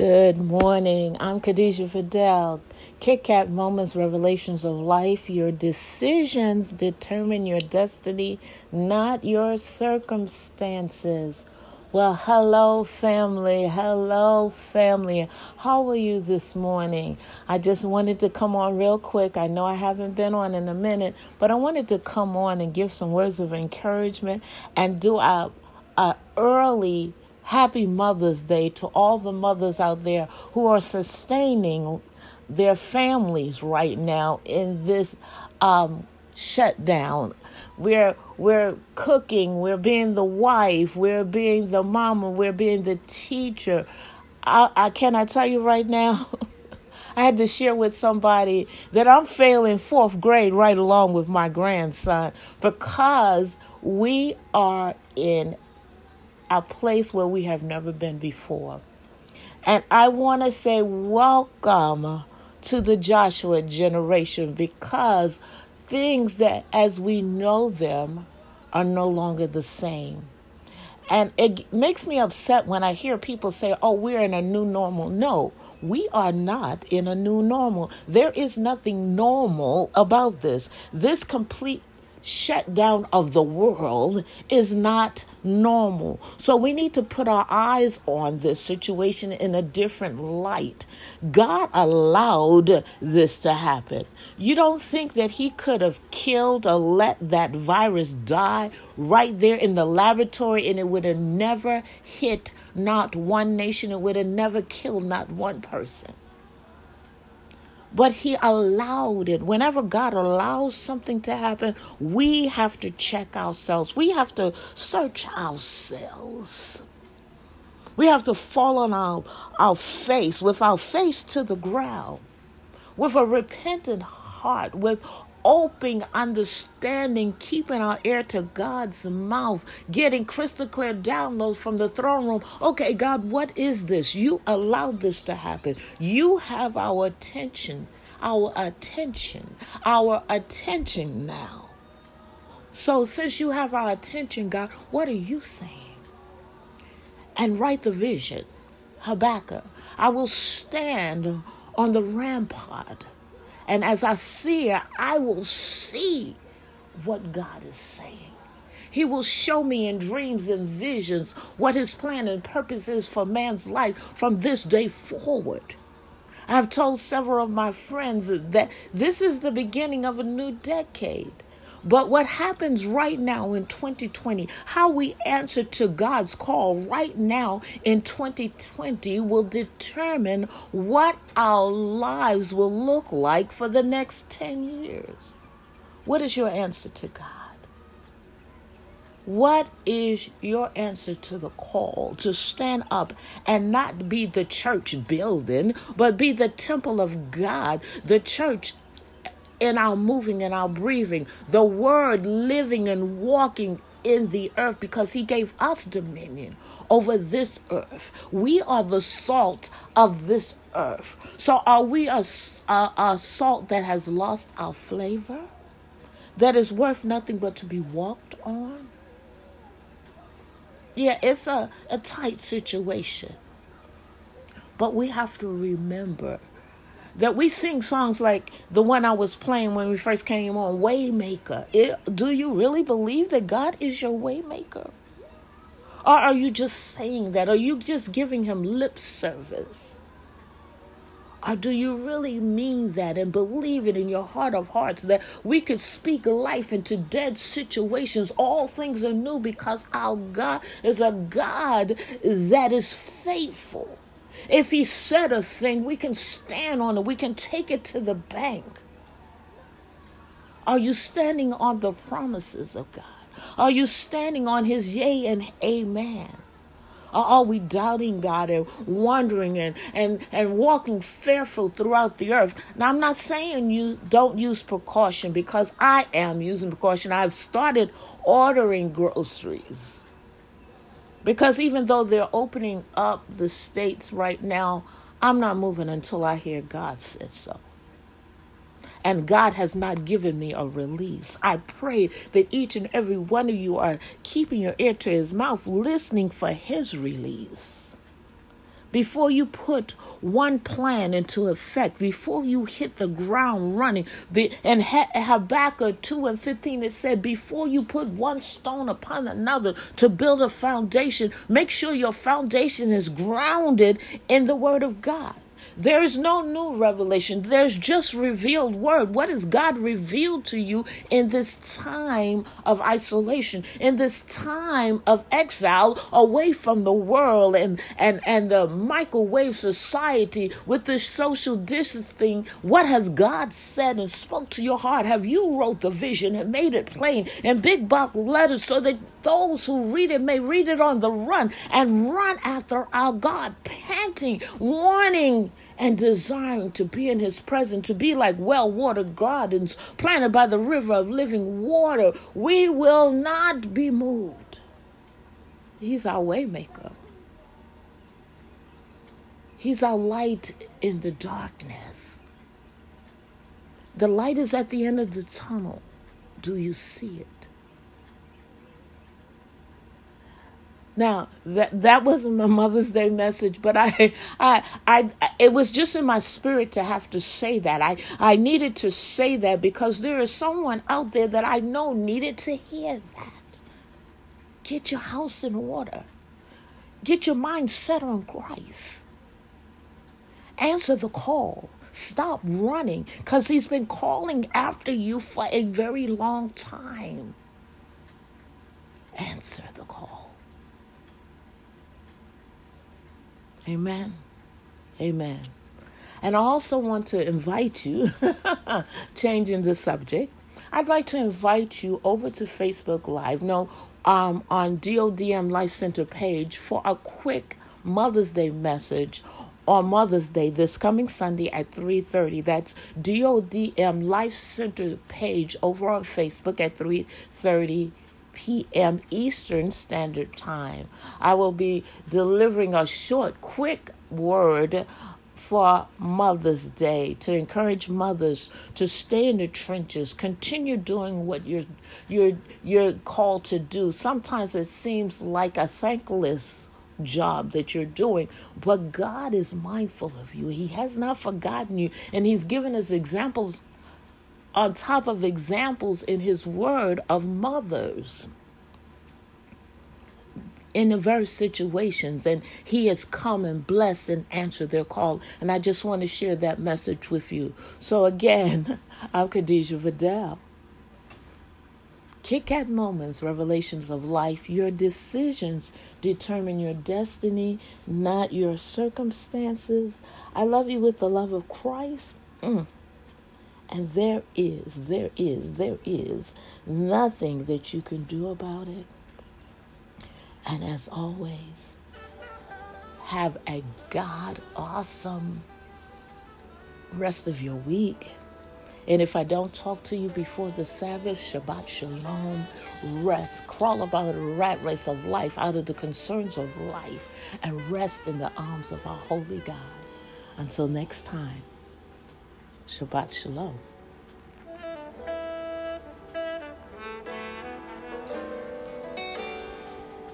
Good morning. I'm Khadijah Fidel. Kit Kat Moments, Revelations of Life. Your decisions determine your destiny, not your circumstances. Well, hello, family. Hello, family. How are you this morning? I just wanted to come on real quick. I know I haven't been on in a minute, but I wanted to come on and give some words of encouragement and do a, a uh, early Happy Mother's Day to all the mothers out there who are sustaining their families right now in this um, shutdown. We're we're cooking, we're being the wife, we're being the mama, we're being the teacher. I, I cannot tell you right now. I had to share with somebody that I'm failing fourth grade right along with my grandson because we are in a place where we have never been before. And I want to say welcome to the Joshua generation because things that as we know them are no longer the same. And it makes me upset when I hear people say, oh, we're in a new normal. No, we are not in a new normal. There is nothing normal about this. This complete shutdown of the world is not normal. So we need to put our eyes on this situation in a different light. God allowed this to happen. You don't think that He could have killed or let that virus die right there in the laboratory and it would have never hit not one nation, it would have never killed not one person. But he allowed it. Whenever God allows something to happen, we have to check ourselves. We have to search ourselves. We have to fall on our, our face, with our face to the ground, with a repentant heart, with open understanding, keeping our ear to God's mouth, getting crystal clear downloads from the throne room. Okay, God, what is this? You allowed this to happen. You have our attention, our attention, our attention now. So, since you have our attention, God, what are you saying? And write the vision. Habakkuk, I will stand on the rampart and as I see it, I will see what God is saying. He will show me in dreams and visions what his plan and purpose is for man's life from this day forward. I've told several of my friends that this is the beginning of a new decade. But what happens right now in 2020, how we answer to God's call right now in 2020 will determine what our lives will look like for the next 10 years. What is your answer to God? What is your answer to the call to stand up and not be the church building, but be the temple of God, the church in our moving and our breathing, the word living and walking in the earth because he gave us dominion over this earth. We are the salt of this earth. So are we a, a, a, salt that has lost our flavor? That is worth nothing but to be walked on? Yeah, it's a, a tight situation. But we have to remember that we sing songs like the one I was playing when we first came on, Waymaker. It, do you really believe that God is your Waymaker? Or are you just saying that? Are you just giving him lip service? Or do you really mean that and believe it in your heart of hearts that we could speak life into dead situations? All things are new because our God is a God that is faithful. If he said a thing, we can stand on it. We can take it to the bank. Are you standing on the promises of God? Are you standing on his yea and amen? Or are we doubting God and wondering and, and, and walking fearful throughout the earth? Now, I'm not saying you don't use precaution because I am using precaution. I've started ordering groceries. Because even though they're opening up the states right now, I'm not moving until I hear God says so. And God has not given me a release. I pray that each and every one of you are keeping your ear to his mouth, listening for his release. Before you put one plan into effect, before you hit the ground running. The, and Habakkuk 2 and 15, it said, before you put one stone upon another to build a foundation, make sure your foundation is grounded in the Word of God. There is no new revelation. There's just revealed word. What has God revealed to you in this time of isolation, in this time of exile away from the world and, and, and the microwave society with the social distancing? What has God said and spoke to your heart? Have you wrote the vision and made it plain in big block letters so that those who read it may read it on the run and run after our God, panting, wanting and desiring to be in his presence, to be like well watered gardens planted by the river of living water. We will not be moved. He's our waymaker. He's our light in the darkness. The light is at the end of the tunnel. Do you see it? Now that that wasn't my Mother's Day message, but I, I, I, it was just in my spirit to have to say that. I, I needed to say that because there is someone out there that I know needed to hear that. Get your house in order. Get your mind set on Christ. Answer the call. Stop running because he's been calling after you for a very long time. Answer the call. Amen. Amen. And I also want to invite you, changing the subject, I'd like to invite you over to Facebook Live, no, um, on DODM Life Center page for a quick Mother's Day message on Mother's Day this coming Sunday at 3:30. That's DODM Life Center page over on Facebook at 3:30 p.m. Eastern Standard Time. I will be delivering a short, quick word for Mother's Day to encourage mothers to stay in the trenches, continue doing what you're you're you're called to do. Sometimes it seems like a thankless job that you're doing, but God is mindful of you. He has not forgotten you, and He's given us examples on top of examples in his word of mothers in adverse situations and he has come and blessed and answered their call and i just want to share that message with you so again i'm khadijah vidal Kit Kat moments, revelations of life. Your decisions determine your destiny, not your circumstances. I love you with the love of Christ. Mm. And there is, there is, there is nothing that you can do about it. And as always, have a God awesome rest of your week. And if I don't talk to you before the Sabbath, Shabbat Shalom, rest, crawl out of the rat race of life out of the concerns of life, and rest in the arms of our holy God. Until next time. Shabbat Shalom.